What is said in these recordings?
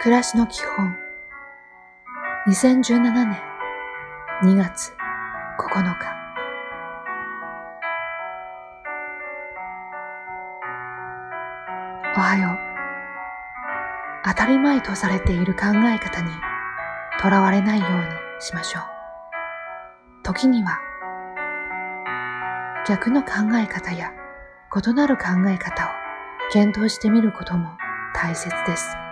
暮らしの基本。2017年2月9日。おはよう。当たり前とされている考え方にとらわれないようにしましょう。時には逆の考え方や異なる考え方を検討してみることも大切です。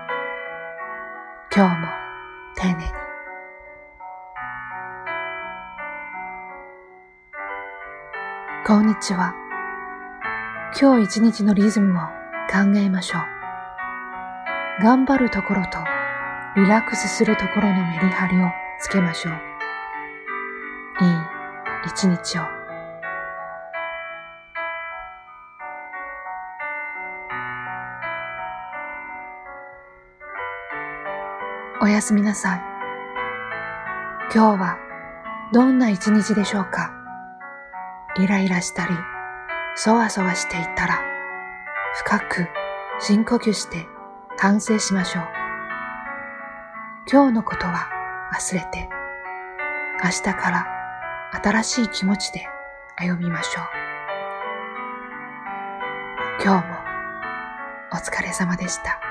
今日も丁寧に。こんにちは。今日一日のリズムを考えましょう。頑張るところとリラックスするところのメリハリをつけましょう。いい一日を。おやすみなさい。今日はどんな一日でしょうか？イライラしたり、そわそわしていたら、深く深呼吸して反省しましょう。今日のことは忘れて、明日から新しい気持ちで歩みましょう。今日もお疲れ様でした。